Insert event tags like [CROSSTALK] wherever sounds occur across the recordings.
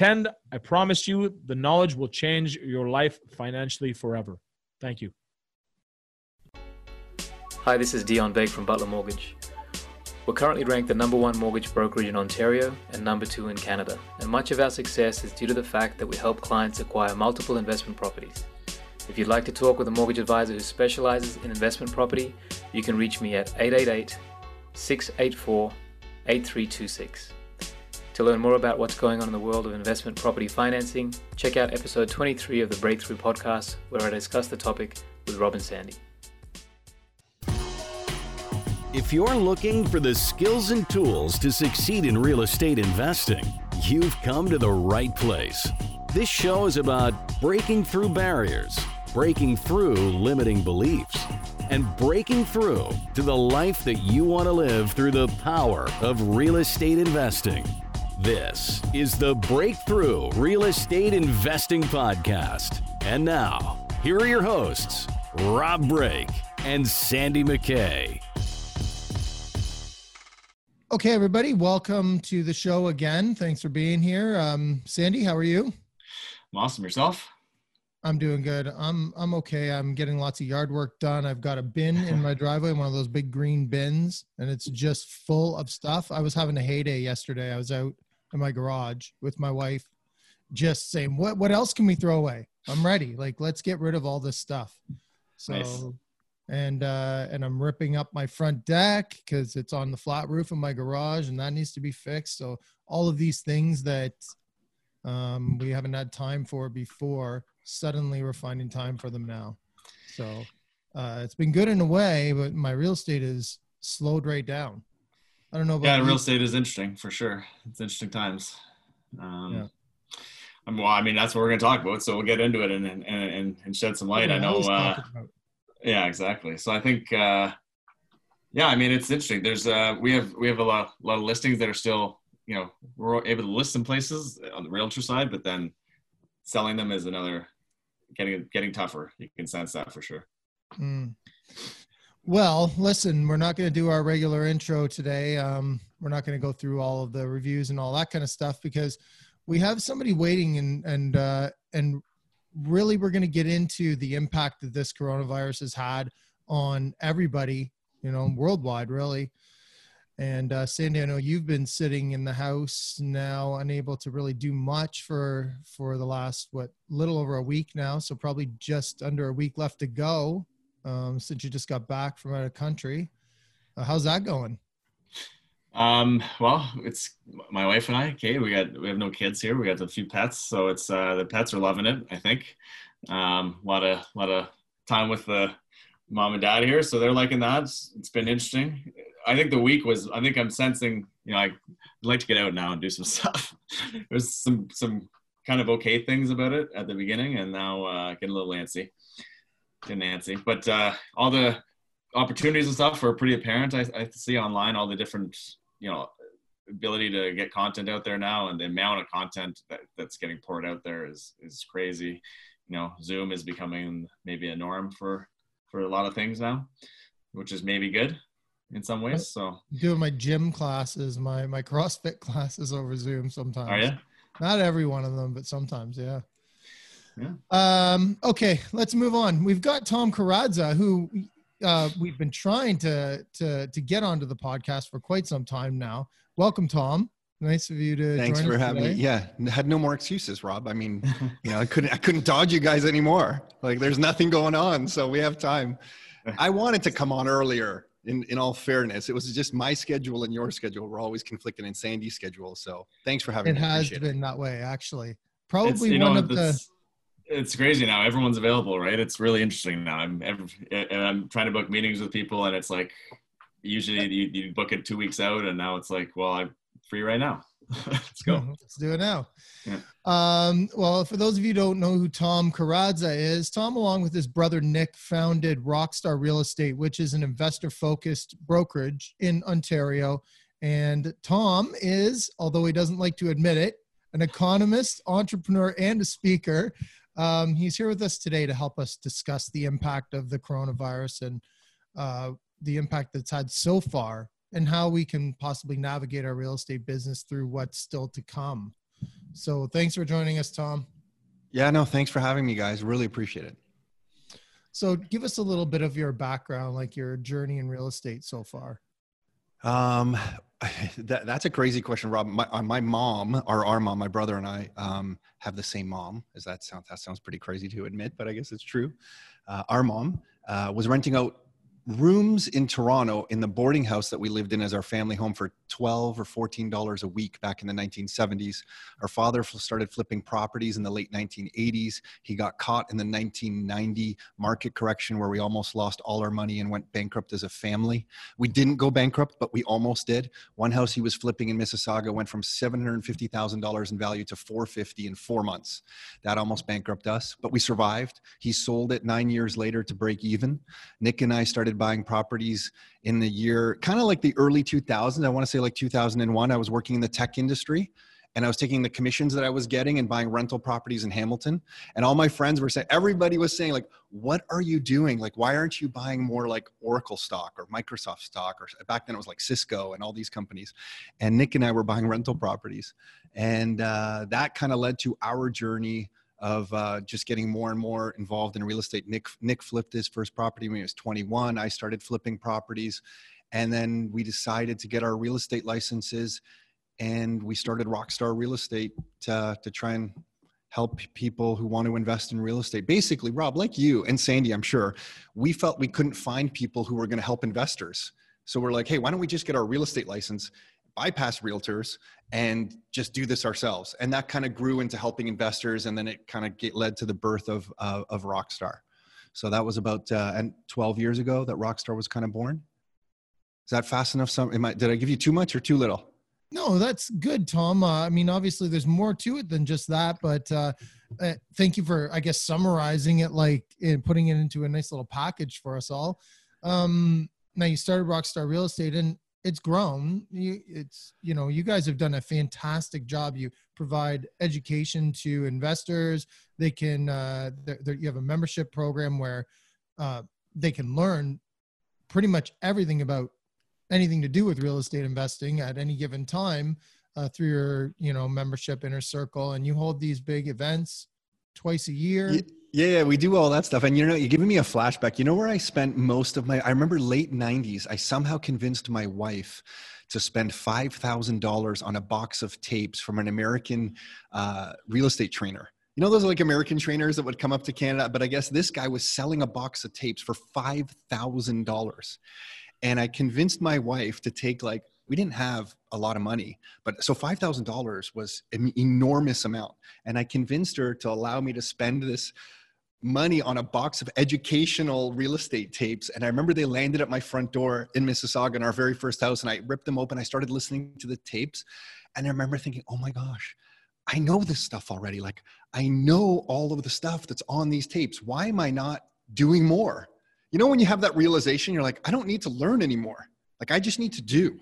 Attend. I promise you, the knowledge will change your life financially forever. Thank you. Hi, this is Dion Bake from Butler Mortgage. We're currently ranked the number one mortgage brokerage in Ontario and number two in Canada, and much of our success is due to the fact that we help clients acquire multiple investment properties. If you'd like to talk with a mortgage advisor who specializes in investment property, you can reach me at 888 684 8326. To learn more about what's going on in the world of investment property financing, check out episode 23 of the Breakthrough podcast, where I discuss the topic with Rob and Sandy. If you're looking for the skills and tools to succeed in real estate investing, you've come to the right place. This show is about breaking through barriers, breaking through limiting beliefs, and breaking through to the life that you want to live through the power of real estate investing. This is the Breakthrough Real Estate Investing Podcast. And now, here are your hosts, Rob Break and Sandy McKay. Okay, everybody, welcome to the show again. Thanks for being here. Um, Sandy, how are you? I'm awesome. Yourself? I'm doing good. I'm I'm okay. I'm getting lots of yard work done. I've got a bin in my [LAUGHS] driveway, one of those big green bins, and it's just full of stuff. I was having a heyday yesterday. I was out in my garage with my wife, just saying, "What what else can we throw away? I'm ready. Like, let's get rid of all this stuff." So Nice. and uh, and I'm ripping up my front deck because it's on the flat roof of my garage, and that needs to be fixed. So all of these things that um, we haven't had time for before, suddenly we're finding time for them now. So uh, it's been good in a way, but my real estate is slowed right down. I don't know about Yeah, you. real estate is interesting for sure. It's interesting times. Um, Yeah. I'm, well, I mean, that's what we're going to talk about. So we'll get into it and and, and, and shed some light. I know. Uh, yeah, exactly. So I think, uh, yeah, I mean, it's interesting. There's uh, we have we have a lot, lot of listings that are still, you know, we're able to list some places on the realtor side, but then selling them is another getting getting tougher. You can sense that for sure. Mm. Well, listen, we're not going to do our regular intro today. Um, we're not going to go through all of the reviews and all that kind of stuff because we have somebody waiting and and uh, and really we're going to get into the impact that this coronavirus has had on everybody, you know, worldwide, really. And uh, Sandy, I know you've been sitting in the house now, unable to really do much for for the last what little over a week now. So probably just under a week left to go um, since you just got back from out of country. Uh, how's that going? Um, well, it's my wife and I, Kay, we got, we have no kids here. We got a few pets. So it's, uh, the pets are loving it, I think. Um, a lot of, a lot of time with the mom and dad here. So they're liking that. It's, it's been interesting. I think the week was, I think I'm sensing, you know, I- I'd like to get out now and do some [LAUGHS] stuff. There's some, some kind of okay things about it at the beginning and now, uh, getting a little antsy, getting Nancy. but, uh, all the, opportunities and stuff are pretty apparent. I, I see online all the different, you know, ability to get content out there now, and the amount of content that, that's getting poured out there is is crazy. You know, Zoom is becoming maybe a norm for for a lot of things now, which is maybe good in some ways. So, Doing my gym classes, my my CrossFit [LAUGHS] classes over Zoom sometimes. are you? Not every one of them, but sometimes, yeah. Yeah. Um, okay, let's move on. We've got Tom Karadza, who uh, we've been trying to to to get onto the podcast for quite some time now. Welcome, Tom. Nice of you to Thanks join for us having today. me. Yeah, had no more excuses, Rob. I mean, [LAUGHS] you know, I couldn't I couldn't dodge you guys anymore. Like there's nothing going on, so we have time. [LAUGHS] I wanted to come on earlier. In in all fairness, it was just my schedule and your schedule were always conflicting in Sandy's schedule. So thanks for having me. It me. has Appreciate been that way, actually. Probably you know, one of the. It's, crazy now. Everyone's available, right? It's really interesting now. I'm I'm trying to book meetings with people, and it's like usually you, you book it two weeks out, and now it's like, well, I'm free right now. [LAUGHS] Let's go. Let's do it now. Yeah. Um, well, for those of you who don't know who Tom Karadza is, Tom, along with his brother Nick, founded Rockstar Real Estate, which is an investor focused brokerage in Ontario. And Tom is, although he doesn't like to admit it, an economist, entrepreneur, and a speaker. Um, he's here with us today to help us discuss the impact of the coronavirus and uh, the impact that's had so far and how we can possibly navigate our real estate business through what's still to come. So thanks for joining us, Tom. Yeah, no, thanks for having me, guys. Really appreciate it. So give us a little bit of your background, like your journey in real estate so far. Um, [LAUGHS] that, that's a crazy question, Rob. My, uh, my mom, or our mom, my brother and I, um, have the same mom. As that sounds, that sounds pretty crazy to admit, but I guess it's true. Uh, our mom uh, was renting out rooms in Toronto in the boarding house that we lived in as our family home for 12 or 14 dollars a week back in the 1970s. Our father started flipping properties in the late 1980s. He got caught in the 1990 market correction where we almost lost all our money and went bankrupt as a family. We didn't go bankrupt, but we almost did. One house he was flipping in Mississauga went from $750,000 in value to 450 in 4 months. That almost bankrupted us, but we survived. He sold it 9 years later to break even. Nick and I started buying properties in the year kind of like the early 2000s. I want to say like 2001. I was working in the tech industry and I was taking the commissions that I was getting and buying rental properties in Hamilton. And all my friends were saying, everybody was saying, like, what are you doing? Like, why aren't you buying more like Oracle stock or Microsoft stock? Or back then it was like Cisco and all these companies. And Nick and I were buying rental properties. And uh, that kind of led to our journey of uh, just getting more and more involved in real estate. Nick Nick flipped his first property when he was 21. I started flipping properties, and then we decided to get our real estate licenses, and we started Rockstar Real Estate to to try and help people who want to invest in real estate. Basically, Rob, like you and Sandy, I'm sure, we felt we couldn't find people who were going to help investors. So we're like, hey, why don't we just get our real estate license bypass realtors and just do this ourselves. And that kind of grew into helping investors, and then it kind of get, led to the birth of uh, of Rockstar. So that was about uh, and 12 years ago that Rockstar was kind of born. Is that fast enough? Some I, did I give you too much or too little? No, that's good, Tom. Uh, I mean, obviously, there's more to it than just that, but uh, uh, thank you for, I guess, summarizing it, like and putting it into a nice little package for us all. Um, now, you started Rockstar Real Estate, and it's grown. You it's you know you guys have done a fantastic job. You provide education to investors. They can uh they're, they're, you have a membership program where uh they can learn pretty much everything about anything to do with real estate investing at any given time uh, through your you know membership inner circle and you hold these big events twice a year yeah, yeah, we do all that stuff. And you know, you're giving me a flashback. You know where I spent most of my I remember late 90s, I somehow convinced my wife to spend $5,000 on a box of tapes from an American uh, real estate trainer. You know those like American trainers that would come up to Canada, but I guess this guy was selling a box of tapes for $5,000. And I convinced my wife to take like we didn't have a lot of money but so $5000 was an enormous amount and i convinced her to allow me to spend this money on a box of educational real estate tapes. And I remember they landed at my front door in Mississauga in our very first house. And I ripped them open. I started listening to the tapes. And I remember thinking, oh my gosh, I know this stuff already. Like, I know all of the stuff that's on these tapes. Why am I not doing more? You know, when you have that realization, you're like, I don't need to learn anymore. Like, I just need to do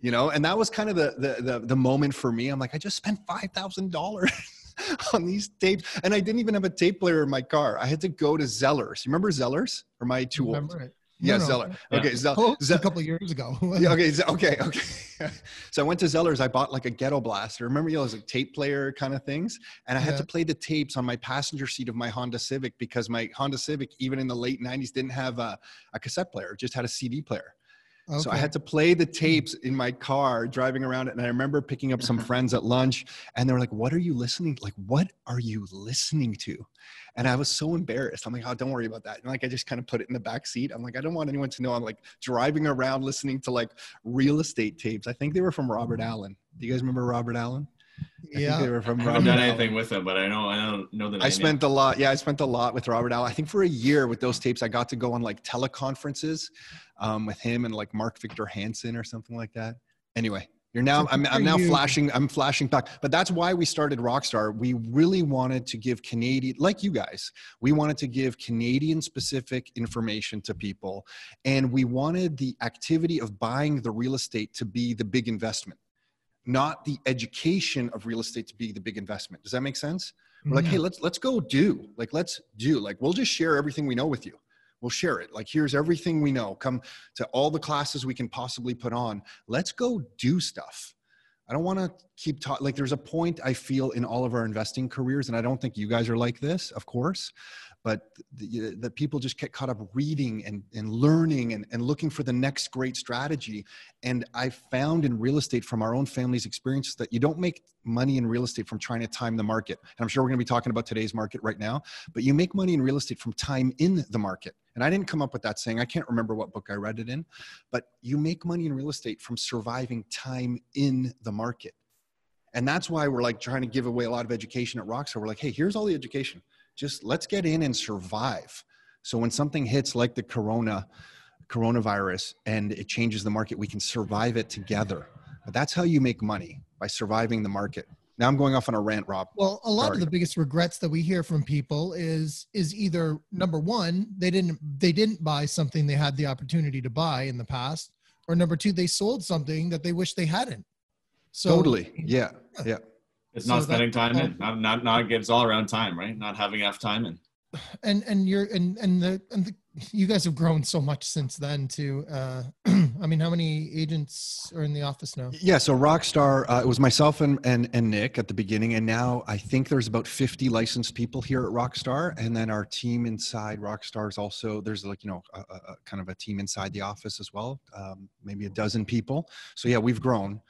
you know and that was kind of the the the, the moment for me i'm like i just spent $5000 [LAUGHS] on these tapes. And I didn't even have a tape player in my car. I had to go to Zellers. You remember Zellers? Or my two Remember it. Yeah, No, no. Zeller. Okay, Zell- Oh, a couple of years ago. [LAUGHS] yeah, okay, okay, okay. [LAUGHS] so I went to Zellers. I bought like a ghetto blaster. Remember, you know, those like tape player kind of things, and I had Yeah. to play the tapes on my passenger seat of my Honda Civic because my Honda Civic, even in the late '90s, didn't have a, a cassette player; it just had a CD player. So I had to play the hmm. tapes in my car driving around it. And I remember picking up some uh-huh. friends at lunch and they were like, What are you listening to? Like, what are you listening to? And I was so embarrassed. I'm like, Oh, don't worry about that. And like, I just kind of put it in the back seat. I'm like, I don't want anyone to know I'm like driving around listening to like real estate tapes. I think they were from Robert mm-hmm. Allen. Do you guys remember Robert Allen? I think Yeah. they were from I haven't Robert done Allen. anything with them, but I know I don't know the name. I spent a lot. Yeah, I spent a lot with Robert Allen. I think for a year with those tapes, I got to go on like teleconferences um, with him and like Mark Victor Hansen or something like that. Anyway, you're now. So I'm, I'm now you. flashing. I'm flashing back. But that's why we started Rockstar. We really wanted to give Canadian, like you guys, we wanted to give Canadian specific information to people, and we wanted the activity of buying the real estate to be the big investment, not the education of real estate to be the big investment. Does that make sense? We're like, Yeah. hey, let's let's go do. Like, let's do. Like, we'll just share everything we know with you. We'll share it. Like, here's everything we know. Come to all the classes we can possibly put on. Let's go do stuff. I don't want to keep talking. Like, there's a point I feel in all of our investing careers, and I don't think you guys are like this, of course, but that people just get caught up reading and, and learning and, and looking for the next great strategy. And I found in real estate from our own family's experiences that you don't make money in real estate from trying to time the market. And I'm sure we're going to be talking about today's market right now, but you make money in real estate from time in the market. And I didn't come up with that saying. I can't remember what book I read it in, but you make money in real estate from surviving time in the market. And that's why we're like trying to give away a lot of education at Rockstar. We're like, hey, here's all the education just let's get in and survive. So when something hits like the corona coronavirus and it changes the market, we can survive it together. But that's how you make money by surviving the market. Now I'm going off on a rant, Rob. Well, a lot Sorry. of the biggest regrets that we hear from people is is either number one, they didn't they didn't buy something they had the opportunity to buy in the past, or number two, they sold something that they wish they hadn't. So totally, yeah, yeah. It's so not spending that, time uh, in, not not not it's all around time, right? Not having enough time in. And and you're and and the and the, you guys have grown so much since then too. Uh, [CLEARS THROAT] I mean, how many agents are in the office now? Yeah, so Rockstar, uh, it was myself and, and and Nick at the beginning, and now I think there's about 50 licensed people here at Rockstar, and then our team inside Rockstar is also there's like you know a, a, kind of a team inside the office as well, um, maybe a dozen people. So yeah, we've grown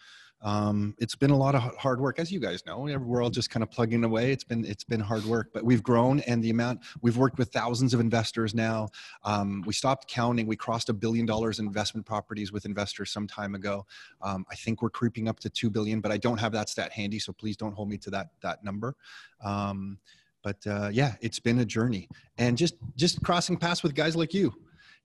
um, it's been a lot of hard work as you guys know we're all just kind of plugging away it's been it's been hard work but we've grown and the amount we've worked with thousands of investors now. Um, we stopped counting we crossed a billion dollars in investment properties with investors some time ago. Um, i think we're creeping up to 2 billion but i don't have that stat handy so please don't hold me to that that number. Um, but uh, yeah it's been a journey. And just just crossing paths with guys like you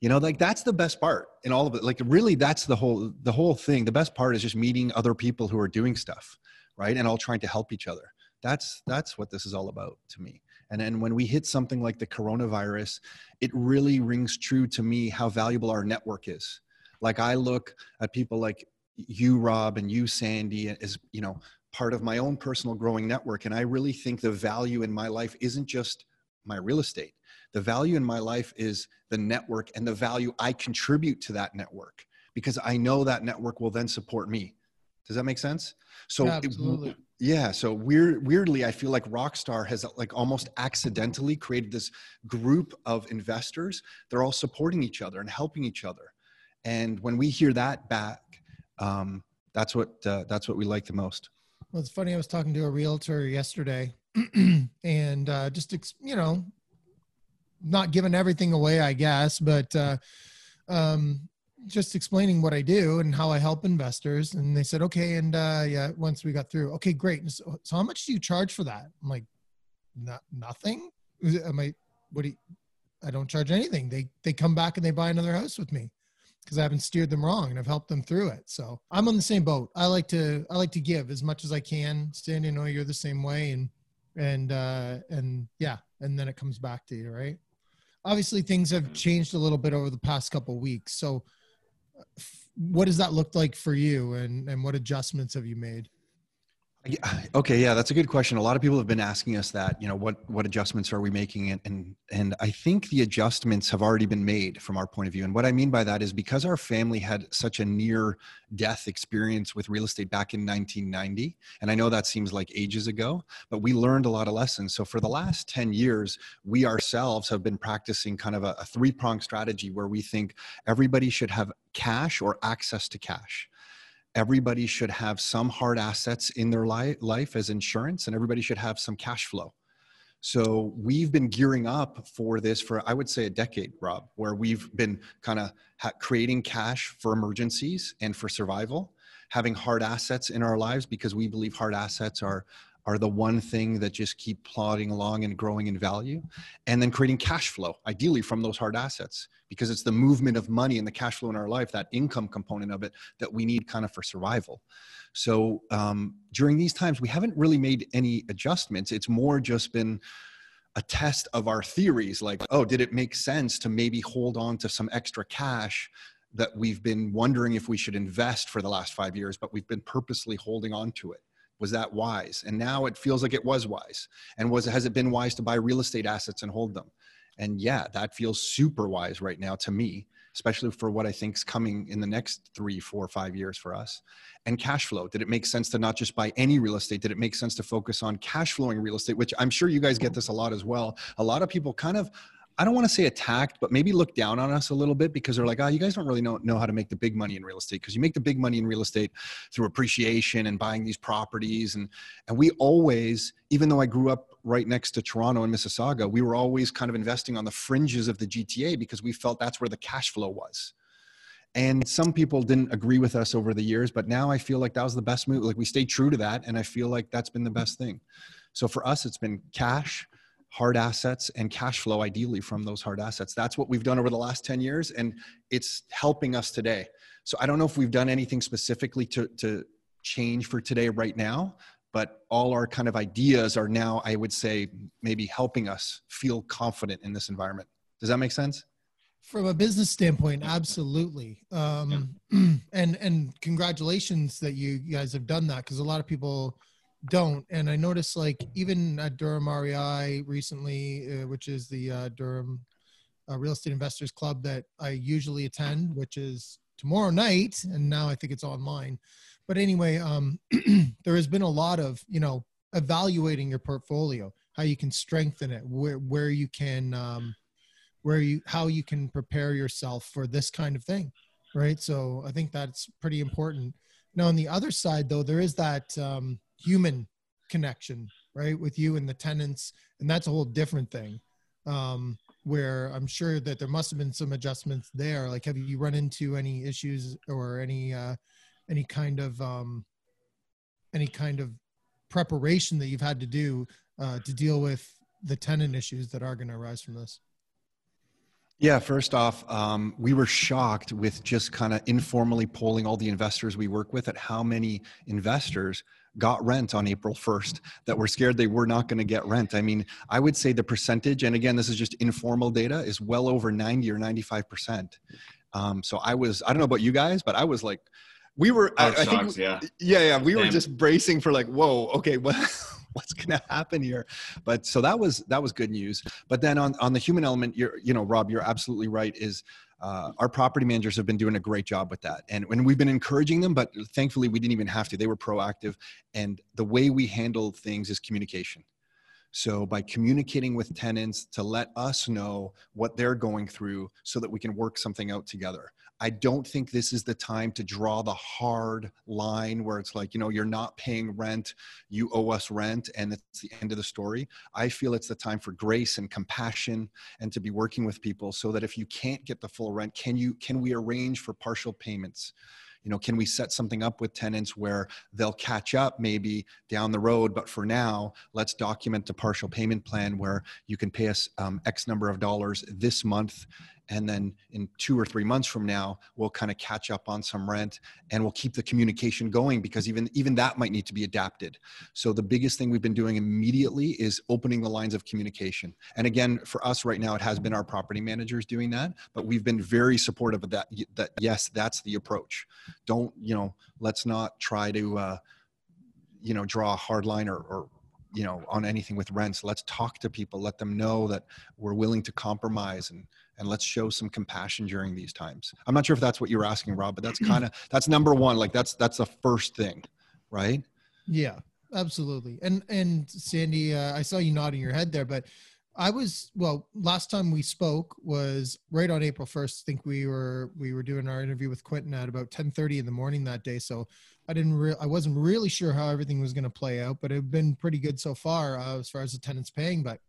you know like that's the best part in all of it like really that's the whole the whole thing. The best part is just meeting other people who are doing stuff right and all trying to help each other. That's that's what this is all about to me. And then when we hit something like the coronavirus it really rings true to me how valuable our network is. Like i look at people like you rob and you sandy as you know part of my own personal growing network and i really think the value in my life isn't just my real estate the value in my life is the network and the value I contribute to that network because I know that network will then support me. Does that make sense? So Absolutely. It, yeah. So weird, weirdly, I feel like Rockstar has like almost accidentally created this group of investors. They're all supporting each other and helping each other. And when we hear that back, um, that's what uh, that's what we like the most. Well, it's funny. I was talking to a realtor yesterday, [CLEARS THROAT] and uh, just you know not giving everything away, I guess, but uh, um, just explaining what I do and how I help investors. And they said, okay. And uh, yeah, once we got through, okay, great. So, so, how much do you charge for that? I'm like, not nothing. Am I? What do you? I don't charge anything. They they come back and they buy another house with me because I haven't steered them wrong and I've helped them through it. So I'm on the same boat. I like to I like to give as much as I can. Stand, you know, you're the same way, and and uh, and yeah, and then it comes back to you, right? Obviously things have changed a little bit over the past couple weeks. So what does that look like for you and, and what adjustments have you made? [SIGHS] Okay, yeah, that's a good question. A lot of people have been asking us that. You know, what what adjustments are we making? And and and I think the adjustments have already been made from our point of view. And what I mean by that is because our family had such a near death experience with real estate back in 1990, and I know that seems like ages ago, but we learned a lot of lessons. So for the last 10 years, we ourselves have been practicing kind of a, a three pronged strategy where we think everybody should have cash or access to cash everybody should have some hard assets in their li- life as insurance and everybody should have some cash flow. So we've been gearing up for this for i would say a decade rob where we've been kind of ha- creating cash for emergencies and for survival having hard assets in our lives because we believe hard assets are are the one thing that just keep plodding along and growing in value and then creating cash flow ideally from those hard assets because it's the movement of money and the cash flow in our life that income component of it that we need kind of for survival. So um, during these times we haven't really made any adjustments. It's more just been a test of our theories like oh did it make sense to maybe hold on to some extra cash that we've been wondering if we should invest for the last five years but we've been purposely holding on to it was that wise and now it feels like it was wise and was has it been wise to buy real estate assets and hold them and yeah that feels super wise right now to me especially for what I think is coming in the next three, four, five years for us. And cash flow. Did it make sense to not just buy any real estate? Did it make sense to focus on cash flowing real estate, which I'm sure you guys get this a lot as well. A lot of people kind of I don't want to say attacked, but maybe look down on us a little bit because they're like, oh, you guys don't really know, know how to make the big money in real estate because you make the big money in real estate through appreciation and buying these properties. And, and we always, even though I grew up right next to Toronto and Mississauga, we were always kind of investing on the fringes of the GTA because we felt that's where the cash flow was. And some people didn't agree with us over the years, but now I feel like that was the best move. Like we stayed true to that. And I feel like that's been the best thing. So for us, it's been cash hard assets and cash flow ideally from those hard assets. That's what we've done over the last 10 years and it's helping us today. So i don't know if we've done anything specifically to, to change for today right now but all our kind of ideas are now i would say maybe helping us feel confident in this environment. Does that make sense? From a business standpoint absolutely. Um, yeah. [CLEARS THROAT] and and congratulations that you guys have done that because a lot of people don't. And I noticed like even at Durham REI recently, uh, which is the uh, Durham uh, Real Estate Investors Club that I usually attend, which is tomorrow night, and now I think it's online. But anyway, um, [CLEARS THROAT] there has been a lot of you know evaluating your portfolio, how you can strengthen it, where where you can, um, where you how you can prepare yourself for this kind of thing, right? So I think that's pretty important. Now on the other side, though, there is that um, human connection, right, with you and the tenants, and that's a whole different thing. Um, where I'm sure that there must have been some adjustments there. Like, have you run into any issues or any uh, any kind of um, any kind of preparation that you've had to do uh, to deal with the tenant issues that are going to arise from this? Yeah, first off, um, we were shocked with just kind of informally polling all the investors we work with at how many investors got rent on April 1st that were scared they were not going to get rent. I mean, I would say the percentage, and again, this is just informal data, is well over 90 or 95%. Um, so I was, I don't know about you guys, but I was like, we were, I, I think, yeah. yeah, yeah, we Damn. were just bracing for like, whoa, okay, [LAUGHS] what, what's going to happen here? But so that was, that was good news. But then on, on the human element, you're, you know, Rob, you're absolutely right is, uh, our property managers have been doing a great job with that. And when we've been encouraging them but thankfully we didn't even have to. They were proactive. And the way we handle things is communication. So by communicating with tenants to let us know what they're going through so that we can work something out together I don't think this is the time to draw the hard line where it's like, you know, you're not paying rent, you owe us rent, and it's the end of the story. I feel it's the time for grace and compassion and to be working with people so that if you can't get the full rent, can you can we arrange for partial payments? you know can we set something up with tenants where they'll catch up maybe down the road but for now let's document a partial payment plan where you can pay us um, x number of dollars this month and then in two or three months from now we'll kind of catch up on some rent and we'll keep the communication going because even even that might need to be adapted. So the biggest thing we've been doing immediately is opening the lines of communication. And again for us right now it has been our property managers doing that but we've been very supportive of that that yes that's the approach. Don't you know let's not try to uh, you know draw a hard line or, or you know on anything with rents. Let's talk to people let them know that we're willing to compromise and and let's show some compassion during these times. I'm not sure if that's what you were asking rob but that's [CLEARS THROAT] kind of that's number one like that's that's the first thing right? Yeah absolutely and and sandy uh, i saw you nodding your head there but i was well last time we spoke was right on april 1st i think we were we were doing our interview with quentin at about 10 30 in the morning that day so i didn't re- i wasn't really sure how everything was going to play out but it had been pretty good so far uh, as far as the tenants paying but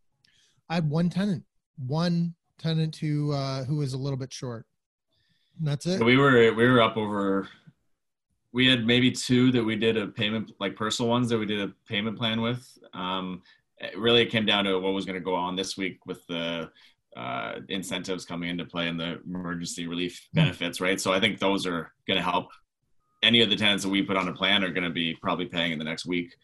i had one tenant one tenant who uh, who was a little bit short. And that's it. We were we were up over. We had maybe two that we did a payment like personal ones that we did a payment plan with. Um, it really it came down to what was going to go on this week with the uh, incentives coming into play and the emergency relief hmm. benefits, right? So I think those are going to help. Any of the tenants that we put on a plan are going to be probably paying in the next week.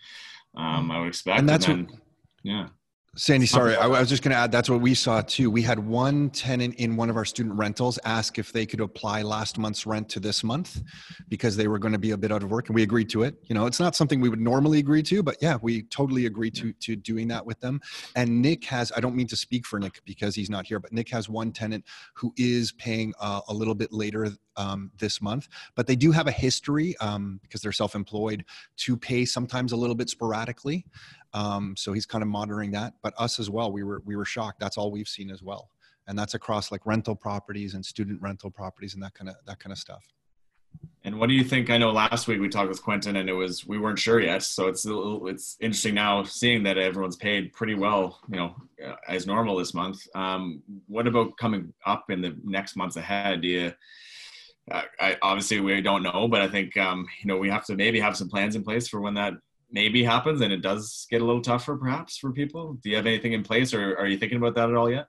Um, I would expect. And that's and then, what, yeah Sandy, sorry, I, was just going to add that's what we saw too. We had one tenant in one of our student rentals ask if they could apply last month's rent to this month because they were going to be a bit out of work, and we agreed to it. You know, it's not something we would normally agree to, but yeah, we totally agreed to to doing that with them. And Nick has, I don't mean to speak for Nick because he's not here, but Nick has one tenant who is paying uh, a little bit later um, this month, but they do have a history um, because they're self-employed to pay sometimes a little bit sporadically. Um, so he's kind of monitoring that. But us as well, we were we were shocked. That's all we've seen as well, and that's across like rental properties and student rental properties and that kind of that kind of stuff. And what do you think? I know last week we talked with Quentin, and it was we weren't sure yet. So it's it's interesting now seeing that everyone's paid pretty well, you know, uh, as normal this month. Um, what about coming up in the next months ahead? Do you? I, obviously we don't know, but I think um, you know we have to maybe have some plans in place for when that maybe happens and it does get a little tougher perhaps for people. Do you have anything in place or are you thinking about that at all yet?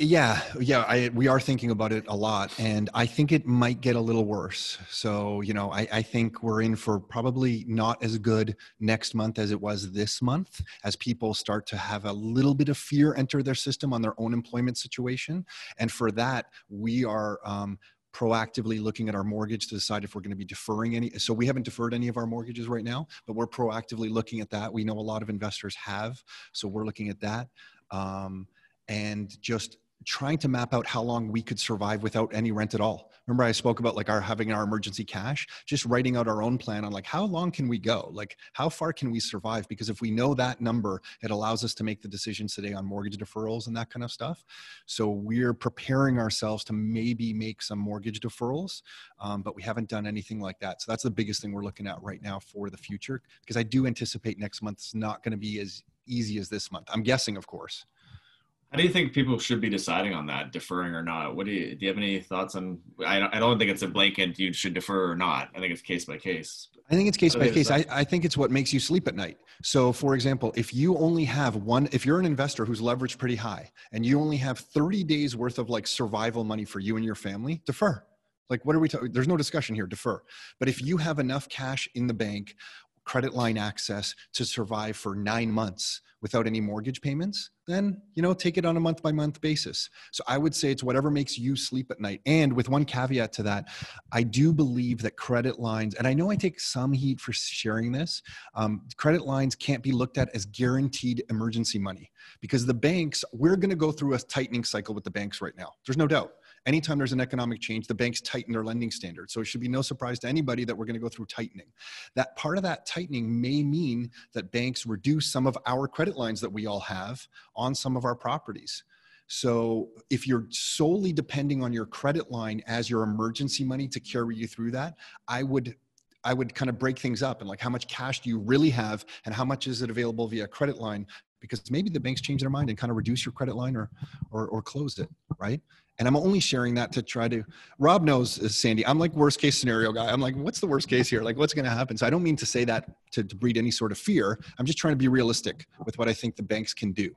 Yeah yeah I, we are thinking about it a lot and i think it might get a little worse. So you know I, I think we're in for probably not as good next month as it was this month as people start to have a little bit of fear enter their system on their own employment situation. And for that we are um, proactively looking at our mortgage to decide if we're going to be deferring any. So we haven't deferred any of our mortgages right now, but we're proactively looking at that. We know a lot of investors have, so we're looking at that. Um, and just trying to map out how long we could survive without any rent at all. Remember I spoke about like our having our emergency cash, just writing out our own plan on like how long can we go? Like how far can we survive? Because if we know that number, it allows us to make the decisions today on mortgage deferrals and that kind of stuff. So we're preparing ourselves to maybe make some mortgage deferrals, um, but we haven't done anything like that. So that's the biggest thing we're looking at right now for the future because I do anticipate next month's not going to be as easy as this month. I'm guessing, of course. How do you think people should be deciding on that, deferring or not? What do you do? You have any thoughts on? I don't, I don't think it's a blanket. You should defer or not. I think it's case by case. I think it's case by case. I, I think it's what makes you sleep at night. So, for example, if you only have one, if you're an investor who's leveraged pretty high, and you only have 30 days worth of like survival money for you and your family, defer. Like, what are we talking? There's no discussion here. Defer. But if you have enough cash in the bank, credit line access to survive for nine months without any mortgage payments, then you know take it on a month by month basis. So I would say it's whatever makes you sleep at night. And with one caveat to that, I do believe that credit lines, and I know I take some heat for sharing this, um, credit lines can't be looked at as guaranteed emergency money because the banks, we're going to go through a tightening cycle with the banks right now. There's no doubt anytime there's an economic change, the banks tighten their lending standards. So it should be no surprise to anybody that we're going to go through tightening. That part of that tightening may mean that banks reduce some of our credit lines that we all have on some of our properties. So if you're solely depending on your credit line as your emergency money to carry you through that, I would I would kind of break things up and like how much cash do you really have and how much is it available via credit line because maybe the banks change their mind and kind of reduce your credit line or or, or close it, right? And I'm only sharing that to try to. Rob knows, uh, Sandy. I'm like worst case scenario guy. I'm like, what's the worst case here? Like, what's going to happen? So I don't mean to say that to, to breed any sort of fear. I'm just trying to be realistic with what I think the banks can do.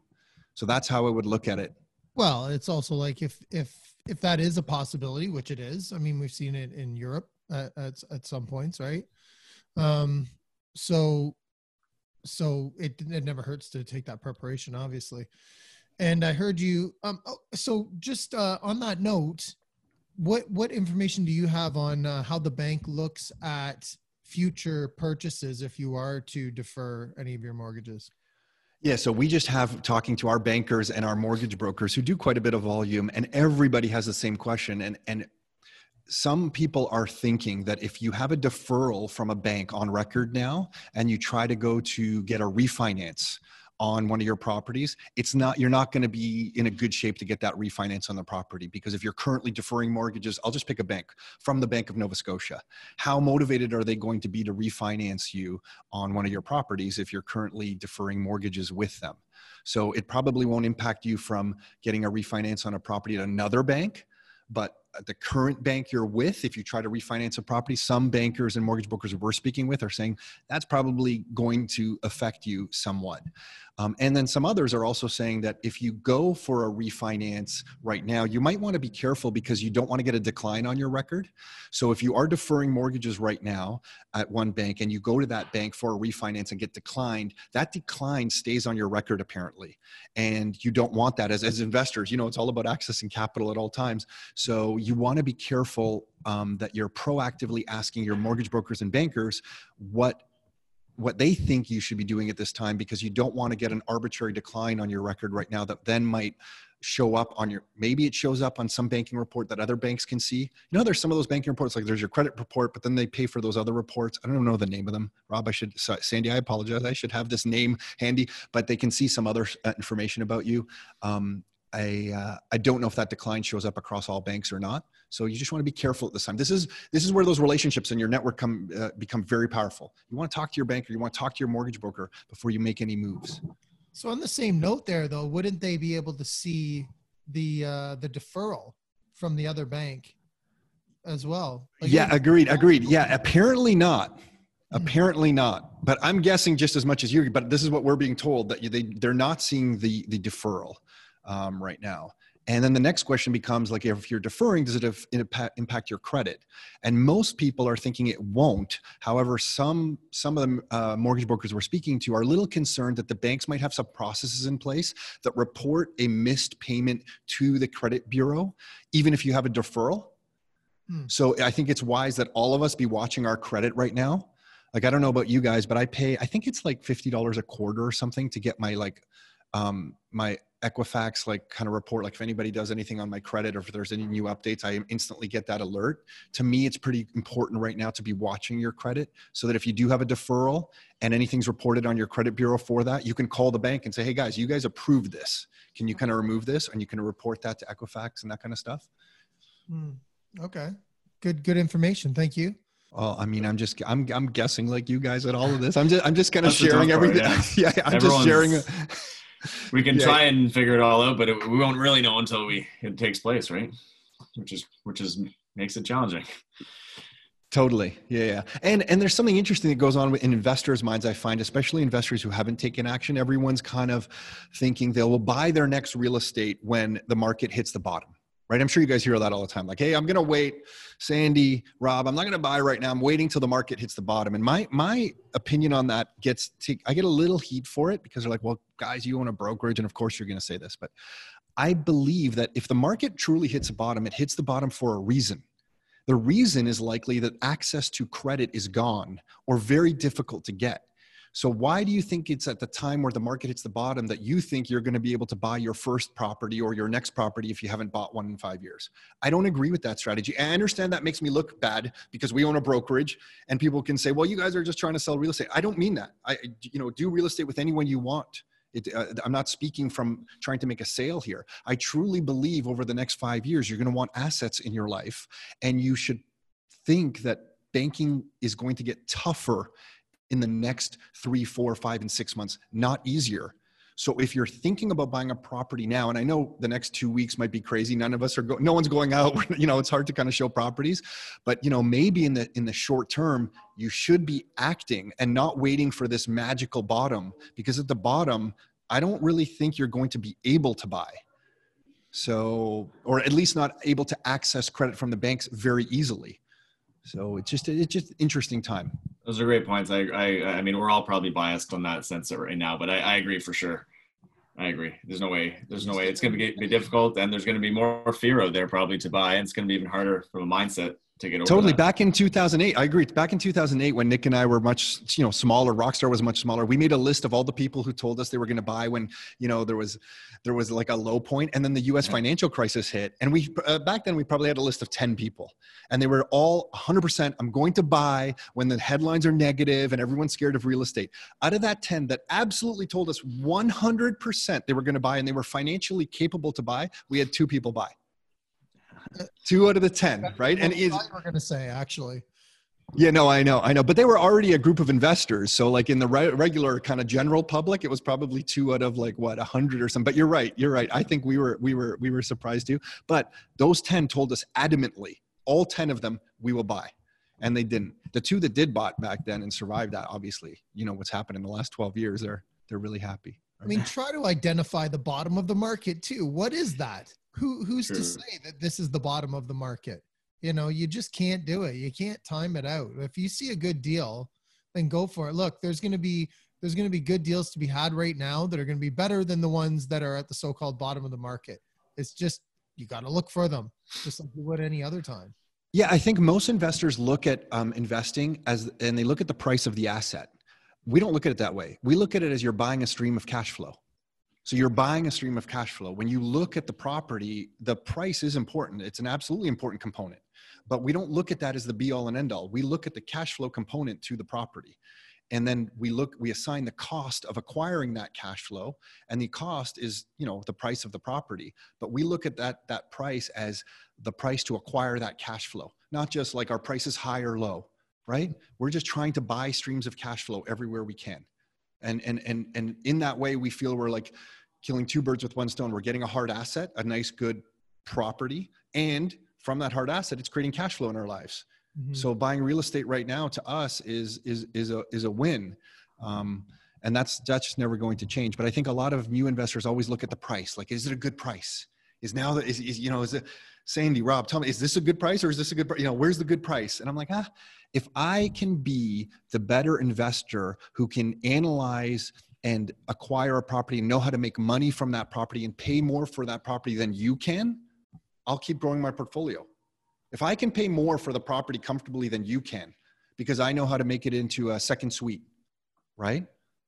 So that's how I would look at it. Well, it's also like if if if that is a possibility, which it is. I mean, we've seen it in Europe at at, at some points, right? Um, so so it it never hurts to take that preparation, obviously. And I heard you. Um, oh, so just uh, on that note, what what information do you have on uh, how the bank looks at future purchases if you are to defer any of your mortgages? Yeah, so we just have talking to our bankers and our mortgage brokers who do quite a bit of volume, and everybody has the same question. And and some people are thinking that if you have a deferral from a bank on record now, and you try to go to get a refinance on one of your properties, it's not you're not going to be in a good shape to get that refinance on the property because if you're currently deferring mortgages, I'll just pick a bank from the Bank of Nova Scotia. How motivated are they going to be to refinance you on one of your properties if you're currently deferring mortgages with them? So it probably won't impact you from getting a refinance on a property at another bank, but Uh, the current bank you're with, if you try to refinance a property, some bankers and mortgage brokers we're speaking with are saying that's probably going to affect you somewhat. Um, and then some others are also saying that if you go for a refinance right now, you might want to be careful because you don't want to get a decline on your record. So if you are deferring mortgages right now at one bank and you go to that bank for a refinance and get declined, that decline stays on your record apparently. And you don't want that as, as investors. You know, it's all about accessing capital at all times. So you want to be careful um, that you're proactively asking your mortgage brokers and bankers what what they think you should be doing at this time because you don't want to get an arbitrary decline on your record right now that then might show up on your maybe it shows up on some banking report that other banks can see. You know there's some of those banking reports like there's your credit report but then they pay for those other reports. I don't know the name of them. Rob i should sandy i apologize. I should have this name handy but they can see some other uh, information about you. Um, I, uh, I don't know if that decline shows up across all banks or not. So you just want to be careful at this time. This is this is where those relationships in your network come uh, become very powerful. You want to talk to your banker, you want to talk to your mortgage broker before you make any moves. So on the same note, there though, wouldn't they be able to see the uh, the deferral from the other bank as well? Like yeah, agreed, agreed. Yeah, apparently not. Hmm. Apparently not, but I'm guessing just as much as you. But this is what we're being told that they they're not seeing the the deferral um, right now. And then the next question becomes like, if you're deferring, does it impact your credit? And most people are thinking it won't. However, some some of the uh, mortgage brokers we're speaking to are a little concerned that the banks might have some processes in place that report a missed payment to the credit bureau, even if you have a deferral. Hmm. So I think it's wise that all of us be watching our credit right now. Like I don't know about you guys, but I pay I think it's like fifty dollars a quarter or something to get my like um, my Equifax like kind of report like if anybody does anything on my credit or if there's any new updates, I instantly get that alert. To me, it's pretty important right now to be watching your credit so that if you do have a deferral and anything's reported on your credit bureau for that, you can call the bank and say, "Hey guys, you guys approved this. Can you kind of remove this?" And you can report that to Equifax and that kind of stuff. Hmm. Okay, good good information. Thank you. Well, I mean, I'm just I'm I'm guessing like you guys at all of this. I'm just I'm just kind of sharing everything. Part, yeah. [LAUGHS] yeah, I'm Everyone's... just sharing [LAUGHS] we can yeah. try and figure it all out, but it, we won't really know until we it takes place, right? Which is which is makes it challenging. Totally. Yeah, yeah. And and there's something interesting that goes on in investors' minds, I find, especially investors who haven't taken action. Everyone's kind of thinking they will buy their next real estate when the market hits the bottom right? I'm sure you guys hear that all the time. Like, hey, I'm going to wait, Sandy, Rob. I'm not going to buy right now. I'm waiting till the market hits the bottom. And my my opinion on that gets to, I get a little heat for it because they're like, well, guys, you own a brokerage, and of course you're going to say this, but I believe that if the market truly hits a bottom, it hits the bottom for a reason. The reason is likely that access to credit is gone or very difficult to get. So why do you think it's at the time where the market hits the bottom that you think you're going to be able to buy your first property or your next property if you haven't bought one in five years? I don't agree with that strategy. I understand that makes me look bad because we own a brokerage and people can say, well, you guys are just trying to sell real estate. I don't mean that. I, you know, do real estate with anyone you want. It, uh, I'm not speaking from trying to make a sale here. I truly believe over the next five years, you're going to want assets in your life, and you should think that banking is going to get tougher in the next three, four, five, and six months, not easier. So if you're thinking about buying a property now, and I know the next two weeks might be crazy, none of us are going, no one's going out. [LAUGHS] you know, it's hard to kind of show properties, but you know, maybe in the in the short term, you should be acting and not waiting for this magical bottom, because at the bottom, I don't really think you're going to be able to buy. So, or at least not able to access credit from the banks very easily. So it's just it's just interesting time. Those are great points. I I I mean we're all probably biased on that sense right now, but I, I agree for sure. I agree. There's no way. There's no way. It's going to be, be difficult, and there's going to be more fear out there probably to buy, and it's going to be even harder from a mindset to get over totally. that. back in 2008 i agree. Back in 2008 when nick and i were much you know smaller rockstar was much smaller we made a list of all the people who told us they were going to buy when you know there was there was like a low point and then the us financial crisis hit and we uh, back then we probably had a list of 10 people and they were all 100% i'm going to buy when the headlines are negative and everyone's scared of real estate. Out of that 10 that absolutely told us 100% they were going to buy and they were financially capable to buy we had two people buy two out of the ten, right? And is we're going to say actually. Yeah, no, I know, I know, but they were already a group of investors. So, like in the re- regular kind of general public, it was probably two out of like what a hundred or something. But you're right, you're right. I think we were, we were, we were surprised too. But those ten told us adamantly, all ten of them, we will buy, and they didn't. The two that did bought back then and survived that, obviously, you know what's happened in the last twelve years. They're they're really happy. I mean, try to identify the bottom of the market too. What is that? Who who's True. to say that this is the bottom of the market? You know, you just can't do it. You can't time it out. If you see a good deal, then go for it. Look, there's going to be there's going to be good deals to be had right now that are going to be better than the ones that are at the so-called bottom of the market. It's just you got to look for them, just like you would any other time. Yeah, I think most investors look at um, investing as, and they look at the price of the asset. We don't look at it that way. We look at it as you're buying a stream of cash flow. So you're buying a stream of cash flow. When you look at the property, the price is important. It's an absolutely important component. But we don't look at that as the be all and end all. We look at the cash flow component to the property. And then we look, we assign the cost of acquiring that cash flow. And the cost is, you know, the price of the property. But we look at that, that price as the price to acquire that cash flow, not just like our price is high or low, right? We're just trying to buy streams of cash flow everywhere we can. And, and, and, and in that way, we feel we're like killing two birds with one stone. We're getting a hard asset, a nice, good property. And from that hard asset, it's creating cash flow in our lives. Mhm. So buying real estate right now to us is, is, is a, is a win. Um, and that's, that's just never going to change. But I think a lot of new investors always look at the price. Like, is it a good price? Is now that is, is you know, is it Sandy, Rob, tell me, is this a good price or is this a good, you know, where's the good price? And I'm like, ah, if I can be the better investor who can analyze and acquire a property and know how to make money from that property and pay more for that property than you can, I'll keep growing my portfolio. If I can pay more for the property comfortably than you can, because I know how to make it into a second suite, right?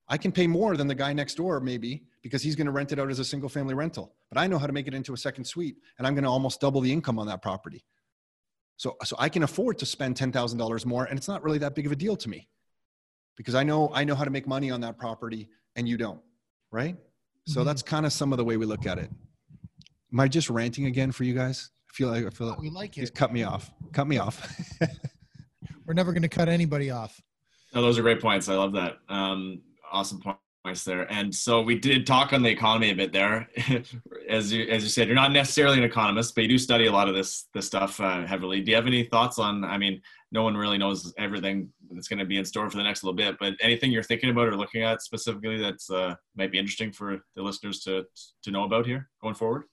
I can pay more than the guy next door, maybe, because he's going to rent it out as a single family rental. But I know how to make it into a second suite, and I'm going to almost double the income on that property. So, so I can afford to spend ten thousand dollars more, and it's not really that big of a deal to me, because I know I know how to make money on that property, and you don't, right? So Mhm. that's kind of some of the way we look at it. Am I just ranting again for you guys? I feel like I feel like We like He's it. cut me off. Cut me off. [LAUGHS] We're never going to cut anybody off. No, those are great points. I love that. Um, awesome points there. And so we did talk on the economy a bit there. [LAUGHS] as you as you said, you're not necessarily an economist, but you do study a lot of this this stuff uh, heavily. Do you have any thoughts on? I mean, no one really knows everything that's going to be in store for the next little bit, but anything you're thinking about or looking at specifically that's uh, might be interesting for the listeners to to know about here going forward.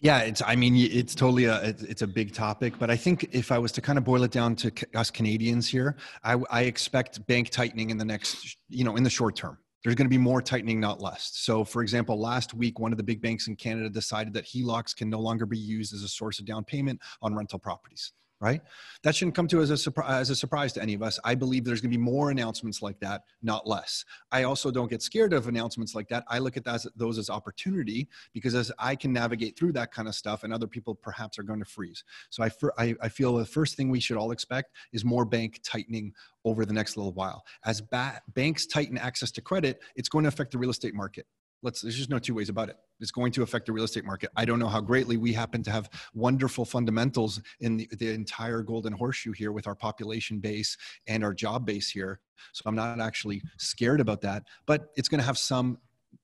Yeah, it's. I mean, it's totally a. It's, a big topic, but I think if I was to kind of boil it down to us Canadians here, I, I expect bank tightening in the next, you know, in the short term. There's going to be more tightening, not less. So, for example, last week, one of the big banks in Canada decided that HELOCs can no longer be used as a source of down payment on rental properties. Right? That shouldn't come to as a surprise as a surprise to any of us. I believe there's going to be more announcements like that, not less. I also don't get scared of announcements like that. I look at that those as opportunity because as I can navigate through that kind of stuff, and other people perhaps are going to freeze. So I, fir- I, I feel the first thing we should all expect is more bank tightening over the next little while. As ba- banks tighten access to credit, it's going to affect the real estate market. Let's, there's just no two ways about it. It's going to affect the real estate market. I don't know how greatly we happen to have wonderful fundamentals in the, the entire golden horseshoe here with our population base and our job base here. So I'm not actually scared about that, but it's going to have some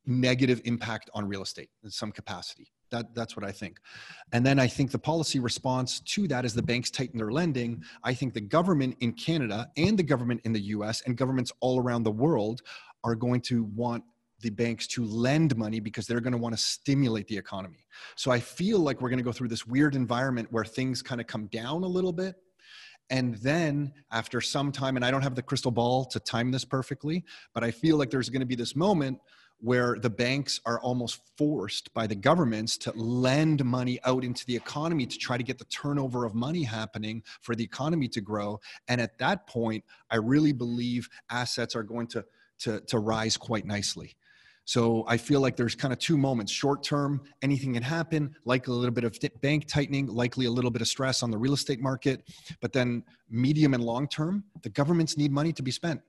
negative impact on real estate in some capacity. That, that's what I think. And then I think the policy response to that is the banks tighten their lending. I think the government in Canada and the government in the US and governments all around the world are going to want the banks to lend money because they're going to want to stimulate the economy. So I feel like we're going to go through this weird environment where things kind of come down a little bit. And then after some time, and I don't have the crystal ball to time this perfectly, but I feel like there's going to be this moment where the banks are almost forced by the governments to lend money out into the economy to try to get the turnover of money happening for the economy to grow. And at that point, I really believe assets are going to, to, to rise quite nicely. So I feel like there's kind of two moments. Short term, anything can happen, likely a little bit of bank tightening, likely a little bit of stress on the real estate market. But then medium and long term, the governments need money to be spent.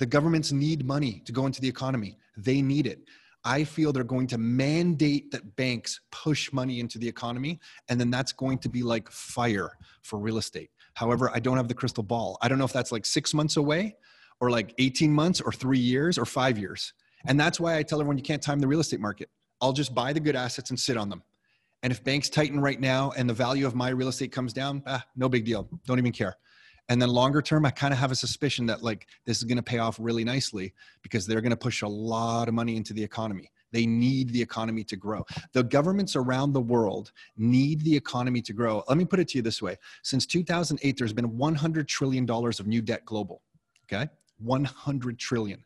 The governments need money to go into the economy. They need it. I feel they're going to mandate that banks push money into the economy, and then that's going to be like fire for real estate. However, I don't have the crystal ball. I don't know if that's like six months away, or like 18 months, or three years, or five years. And that's why I tell everyone you can't time the real estate market. I'll just buy the good assets and sit on them. And if banks tighten right now and the value of my real estate comes down, ah, no big deal. Don't even care. And then longer term, I kind of have a suspicion that like this is going to pay off really nicely because they're going to push a lot of money into the economy. They need the economy to grow. The governments around the world need the economy to grow. Let me put it to you this way since 2008, there's been $100 trillion of new debt global. Okay? 100 trillion.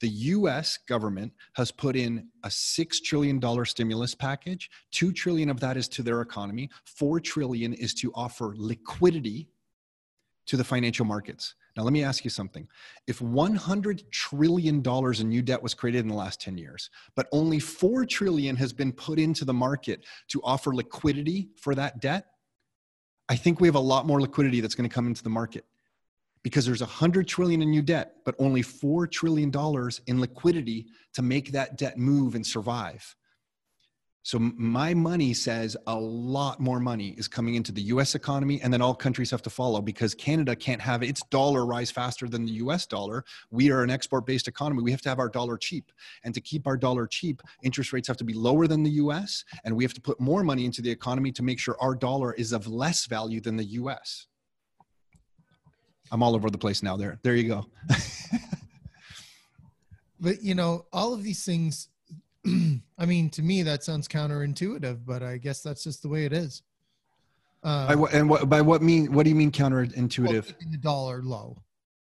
The US government has put in a $6 trillion stimulus package. 2 trillion of that is to their economy. 4 trillion is to offer liquidity to the financial markets. Now, let me ask you something. If $100 trillion in new debt was created in the last 10 years, but only 4 trillion has been put into the market to offer liquidity for that debt, I think we have a lot more liquidity that's going to come into the market because there's 100 trillion in new debt, but only 4 trillion dollars in liquidity to make that debt move and survive. So my money says a lot more money is coming into the US economy and then all countries have to follow because Canada can't have its dollar rise faster than the US dollar. We are an export based economy. We have to have our dollar cheap. And to keep our dollar cheap, interest rates have to be lower than the US and we have to put more money into the economy to make sure our dollar is of less value than the US. I'm all over the place now there. There you go. [LAUGHS] but you know, all of these things [CLEARS THROAT] I mean, to me, that sounds counterintuitive, but I guess that's just the way it is. Uh, by what, and what, by what mean, what do you mean counterintuitive? the dollar low.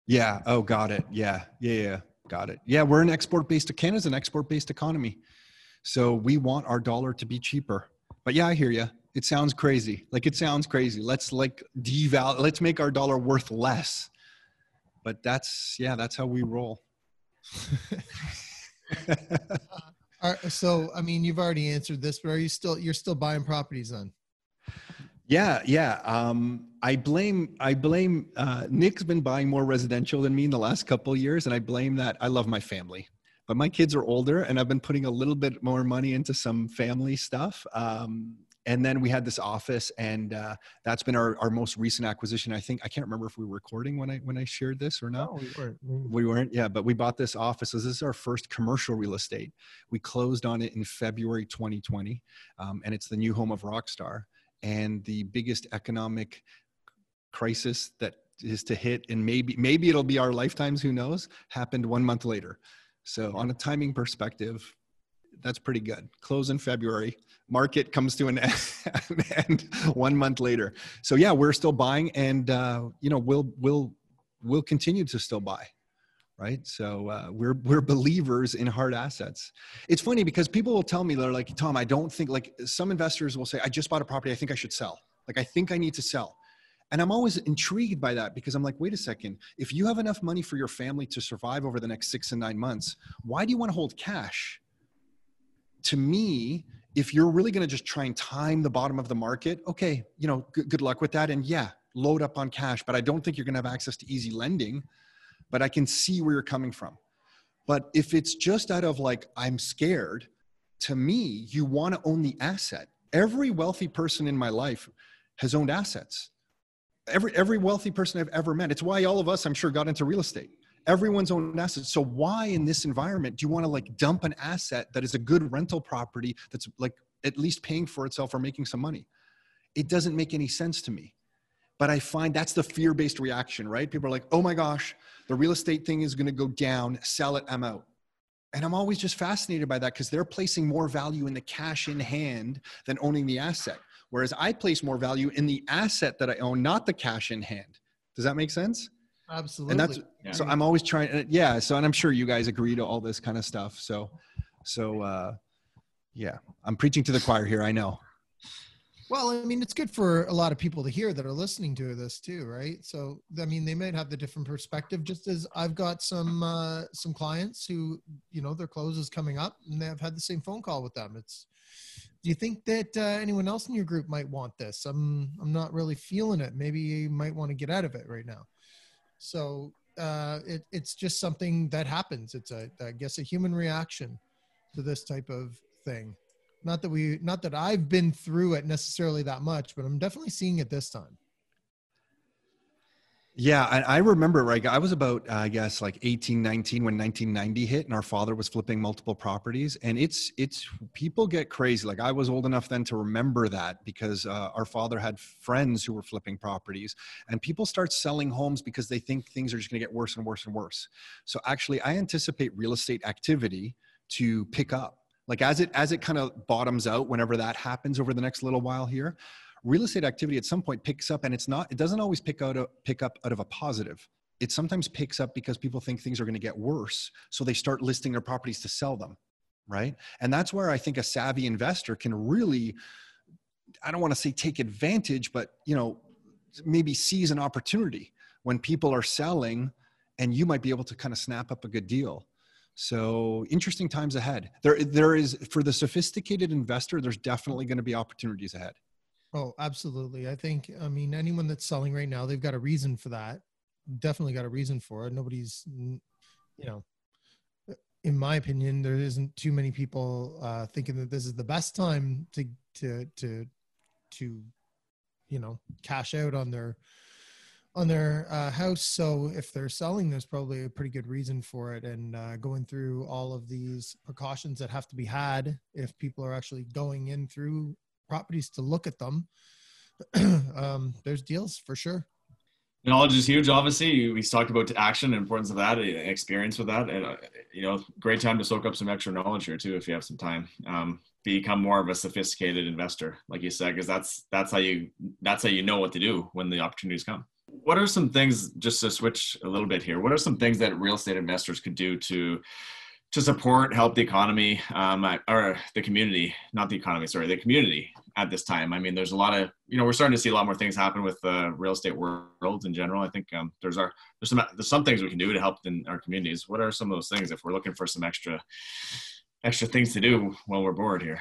Yeah. Oh, got it. Yeah. Yeah. Yeah. Got it. Yeah. We're an export based, Canada's an export based economy. So we want our dollar to be cheaper. But yeah, I hear you. It sounds crazy. Like it sounds crazy. Let's like devalue, let's make our dollar worth less. But that's, yeah, that's how we roll. Are, [LAUGHS] so, I mean, you've already answered this, but are you still you're still buying properties then? Yeah, yeah. Um, I blame I blame uh, Nick's been buying more residential than me in the last couple years, and I blame that. I love my family, but my kids are older, and I've been putting a little bit more money into some family stuff. Um, and then we had this office and uh, that's been our, our most recent acquisition. I think i can't remember if we were recording when i when i shared this or not. No, we weren't. We weren't? Yeah but we bought this office. This is our first commercial real estate. We closed on it in february 2020 um, and it's the new home of rockstar. And the biggest economic crisis that is to hit and maybe maybe it'll be our lifetimes who knows happened one month later. So on a timing perspective that's pretty good. Close in February. Market comes to an [LAUGHS] end one month later. So yeah, we're still buying, and uh, you know we'll we'll we'll continue to still buy, right? So uh, we're we're believers in hard assets. It's funny because people will tell me they're like, Tom, I don't think like some investors will say, I just bought a property, I think I should sell. Like I think I need to sell. And I'm always intrigued by that because I'm like, wait a second, if you have enough money for your family to survive over the next six and nine months, why do you want to hold cash? To me, if you're really going to just try and time the bottom of the market, okay, you know, good, luck with that. And yeah, load up on cash, but I don't think you're going to have access to easy lending. But I can see where you're coming from. But if it's just out of like, I'm scared, to me, you want to own the asset. Every wealthy person in my life has owned assets. Every, every wealthy person I've ever met. It's why all of us, I'm sure, got into real estate everyone's own assets. So why in this environment do you want to like dump an asset that is a good rental property that's like at least paying for itself or making some money? It doesn't make any sense to me. But I find that's the fear-based reaction, right? People are like, "Oh my gosh, the real estate thing is going to go down. Sell it. I'm out." And I'm always just fascinated by that because they're placing more value in the cash in hand than owning the asset. Whereas I place more value in the asset that I own, not the cash in hand. Does that make sense? Absolutely. And that's yeah. so I'm always trying. Yeah. So and I'm sure you guys agree to all this kind of stuff. So, so uh, yeah, I'm preaching to the choir here. I know. Well, I mean, it's good for a lot of people to hear that are listening to this too, right? So, I mean, they might have the different perspective. Just as I've got some uh, some clients who, you know, their close is coming up, and they've had the same phone call with them. It's, do you think that uh, anyone else in your group might want this? I'm I'm not really feeling it. Maybe you might want to get out of it right now. So uh, it, it's just something that happens. It's a, I guess, a human reaction to this type of thing. Not that we, not that I've been through it necessarily that much, but I'm definitely seeing it this time. Yeah, I, I remember right. I was about, uh, I guess, like 18, 19 when 1990 hit, and our father was flipping multiple properties. And it's it's people get crazy. Like I was old enough then to remember that because uh, our father had friends who were flipping properties, and people start selling homes because they think things are just going to get worse and worse and worse. So actually, I anticipate real estate activity to pick up like as it as it kind of bottoms out whenever that happens over the next little while here real estate activity at some point picks up and it's not it doesn't always pick out a, pick up out of a positive. It sometimes picks up because people think things are going to get worse so they start listing their properties to sell them right? And that's where i think a savvy investor can really i don't want to say take advantage but you know maybe seize an opportunity when people are selling and you might be able to kind of snap up a good deal. So interesting times ahead. There there is for the sophisticated investor there's definitely going to be opportunities ahead Oh, absolutely. I think, I mean, anyone that's selling right now, they've got a reason for that. Definitely got a reason for it. Nobody's, you know, in my opinion, there isn't too many people uh, thinking that this is the best time to, to, to, to, you know, cash out on their, on their uh, house. So if they're selling, there's probably a pretty good reason for it. And uh, going through all of these precautions that have to be had if people are actually going in through properties to look at them, [CLEARS THROAT] um, there's deals for sure. Knowledge is huge. Obviously, we talked about action and importance of that, experience with that, and uh, you know, great time to soak up some extra knowledge here too if you have some time. Um, become more of a sophisticated investor, like you said, because that's that's how you that's how you know what to do when the opportunities come. What are some things just to switch a little bit here? What are some things that real estate investors could do to to support, help the economy um, or the community, not the economy, sorry, the community at this time. I mean, there's a lot of, you know, we're starting to see a lot more things happen with the real estate world in general. I think um, there's our, there's some, there's some things we can do to help in our communities. What are some of those things if we're looking for some extra, extra things to do while we're bored here?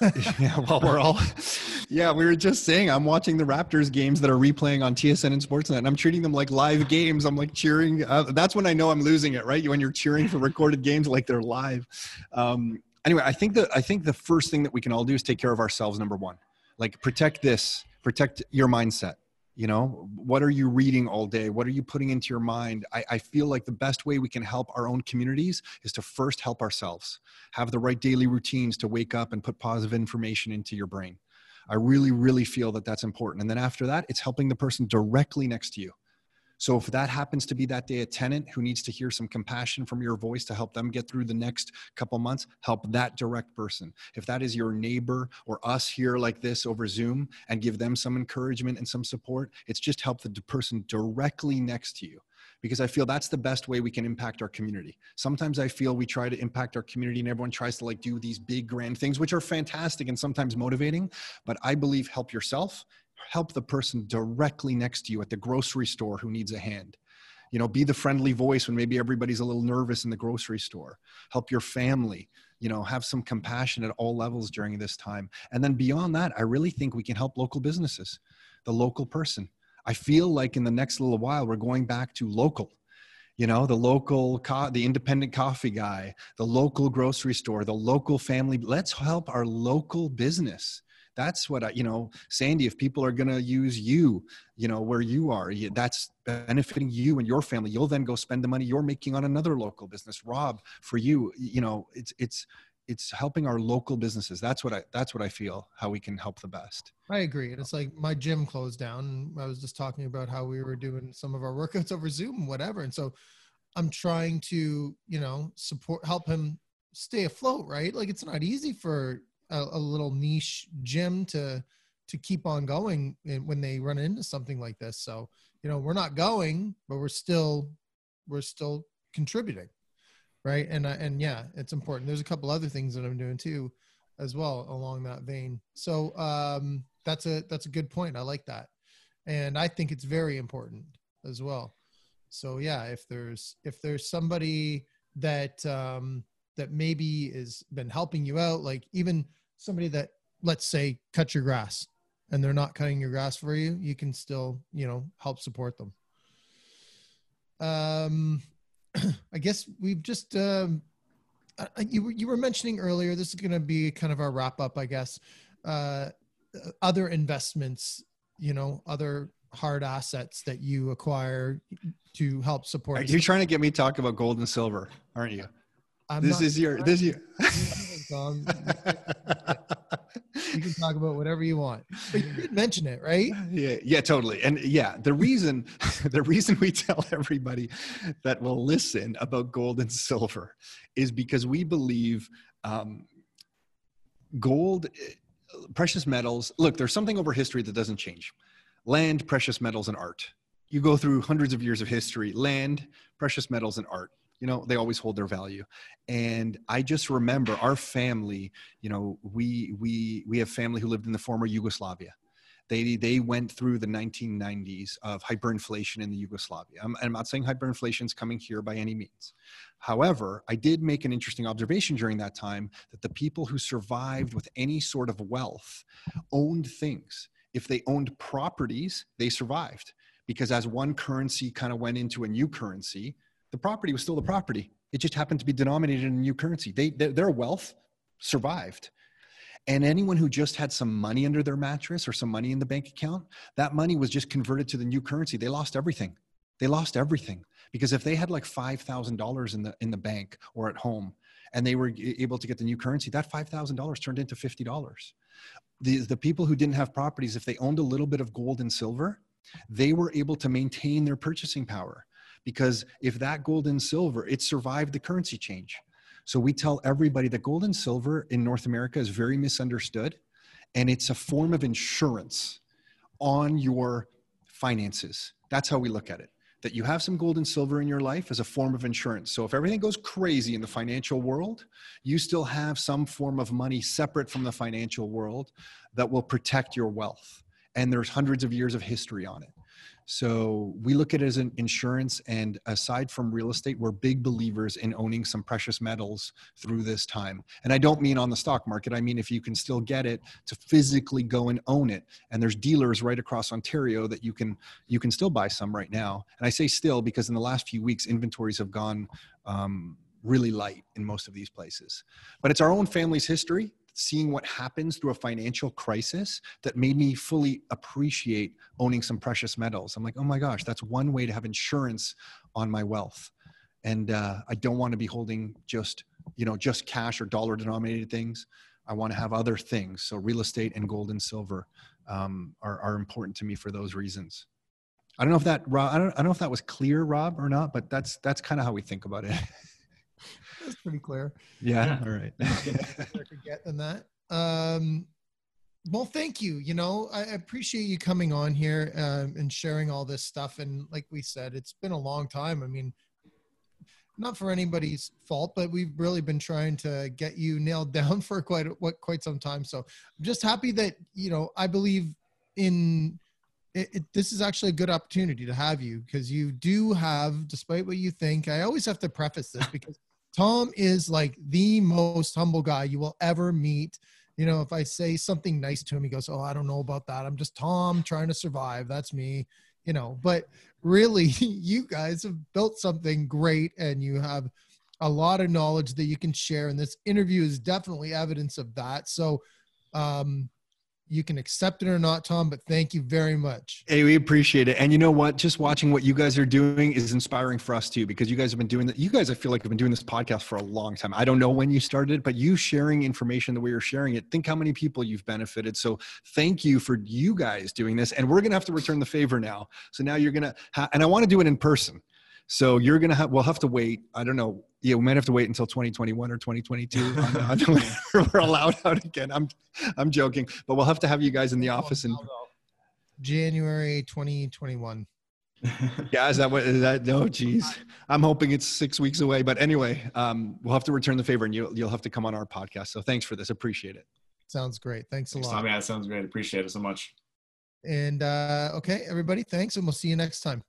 [LAUGHS] yeah, well, we're all, [LAUGHS] yeah, we were just saying, I'm watching the Raptors games that are replaying on TSN and Sportsnet, and I'm treating them like live games. I'm like cheering. Uh, that's when I know I'm losing it, right? When you're cheering for recorded games like they're live. Um, anyway, I think that I think the first thing that we can all do is take care of ourselves. Number one, like protect this, protect your mindset you know what are you reading all day? What are you putting into your mind? I, I, feel like the best way we can help our own communities is to first help ourselves. Have the right daily routines to wake up and put positive information into your brain. I really really feel that that's important. And then after that it's helping the person directly next to you so if that happens to be that day a tenant who needs to hear some compassion from your voice to help them get through the next couple months, help that direct person. If that is your neighbor or us here like this over Zoom and give them some encouragement and some support, it's just help the person directly next to you because I feel that's the best way we can impact our community. Sometimes I feel we try to impact our community and everyone tries to like do these big grand things, which are fantastic and sometimes motivating. But I believe help yourself help the person directly next to you at the grocery store who needs a hand. You know be the friendly voice when maybe everybody's a little nervous in the grocery store. Help your family you know have some compassion at all levels during this time. And then beyond that i really think we can help local businesses the local person. I feel like in the next little while we're going back to local. You know the local co- the independent coffee guy the local grocery store the local family. Let's help our local business that's what I, you know, Sandy, if people are going to use you, you know, where you are, that's benefiting you and your family. You'll then go spend the money you're making on another local business. Rob, for you, you know, it's, it's, it's helping our local businesses. That's what I, that's what I feel how we can help the best. I agree. And it's like my gym closed down. I was just talking about how we were doing some of our workouts [LAUGHS] over Zoom, whatever. And so I'm trying to, you know, support, help him stay afloat, right? Like it's not easy for a, a little niche gym to to keep on going when they run into something like this. So, you know, we're not going, but we're still we're still contributing, right? And uh, and yeah, it's important. There's a couple other things that I'm doing too, as well along that vein. So um, that's a that's a good point. I like that, and I think it's very important as well. So yeah, if there's if there's somebody that um, that maybe has been helping you out, like even somebody that let's say cut your grass and they're not cutting your grass for you, you can still, you know, help support them. Um, [CLEARS THROAT] I guess we've just, um, you, you were mentioning earlier, this is going to be kind of our wrap up, I guess. Uh, other investments, you know, other hard assets that you acquire to help support. You're trying to get me talk about gold and silver, aren't you? I'm this is your this is your. [LAUGHS] [LAUGHS] you can talk about whatever you want, but you did mention it, right? Yeah, yeah, totally. And yeah, the reason [LAUGHS] the reason we tell everybody that will listen about gold and silver is because we believe um, gold, eh, precious metals. Look, there's something over history that doesn't change. Land, precious metals, and art. You go through hundreds of years of history. Land, precious metals, and art. You know they always hold their value. And I just remember our family. You know, we we we have family who lived in the former Yugoslavia they, they went through the 1990s of hyperinflation in the Yugoslavia. I'm, I'm not saying hyperinflation is coming here by any means. However, I did make an interesting observation during that time that the people who survived with any sort of wealth owned things. If they owned properties, they survived because as one currency kind of went into a new currency, the property was still the property. It just happened to be denominated in a new currency. They, their wealth survived. And anyone who just had some money under their mattress or some money in the bank account, that money was just converted to the new currency. They lost everything. They lost everything because if they had like five thousand dollars in the in the bank or at home, and they were able to get the new currency, that five thousand dollars turned into fifty dollars. The the people who didn't have properties, if they owned a little bit of gold and silver, they were able to maintain their purchasing power because if that gold and silver, it survived the currency change. So we tell everybody that gold and silver in North America is very misunderstood and it's a form of insurance on your finances. That's how we look at it. That you have some gold and silver in your life as a form of insurance. So if everything goes crazy in the financial world, you still have some form of money separate from the financial world that will protect your wealth. And there's hundreds of years of history on it. So we look at it as an insurance. And aside from real estate, we're big believers in owning some precious metals through this time. And I don't mean on the stock market. I mean, if you can still get it to physically go and own it. And there's dealers right across Ontario that you can, you can still buy some right now. And I say still because in the last few weeks, inventories have gone, um, really light in most of these places. But it's our own family's history seeing what happens through a financial crisis that made me fully appreciate owning some precious metals. I'm like, oh my gosh, that's one way to have insurance on my wealth. And uh, I don't want to be holding just, you know, just cash or dollar denominated things. I want to have other things. So real estate and gold and silver um, are, are important to me for those reasons. I don't know if that Rob, I don't, I don't know if that was clear, Rob, or not, but that's that's kind of how we think about it. [LAUGHS] That's pretty clear. Yeah. All right. get than that. Um, well, thank you. You know, I appreciate you coming on here um, and sharing all this stuff. And like we said, it's been a long time. I mean, not for anybody's fault, but we've really been trying to get you nailed [LAUGHS] down for quite what quite some time. So I'm just happy that you know I believe in it, it, this is actually a good opportunity to have you because you do have, despite what you think. I always have to preface this [LAUGHS] because Tom is like the most humble guy you will ever meet. You know, if I say something nice to him, he goes, Oh, I don't know about that. I'm just Tom trying to survive. That's me, you know. But really, [LAUGHS] you guys have built something great and you have a lot of knowledge that you can share. And this interview is definitely evidence of that. So, um, you can accept it or not, Tom, but thank you very much. Hey, we appreciate it. And you know what? Just watching what you guys are doing is inspiring for us too, because you guys have been doing that. You guys, I feel like, have been doing this podcast for a long time. I don't know when you started, but you sharing information the way you're sharing it, think how many people you've benefited. So thank you for you guys doing this. And we're going to have to return the favor now. So now you're going to, ha- and I want to do it in person. So you're going to have, we'll have to wait. I don't know yeah, we might have to wait until 2021 or 2022 [LAUGHS] we're [LAUGHS] allowed out again. I'm, I'm joking, but we'll have to have you guys in the office in January 2021. [LAUGHS] yeah, is that what is that? No, geez, I'm hoping it's six weeks away. But anyway, um, we'll have to return the favor, and you'll you'll have to come on our podcast. So thanks for this. Appreciate it. Sounds great. Thanks a thanks, lot. Tommy, that sounds great. Appreciate it so much. And uh, okay, everybody, thanks, and we'll see you next time.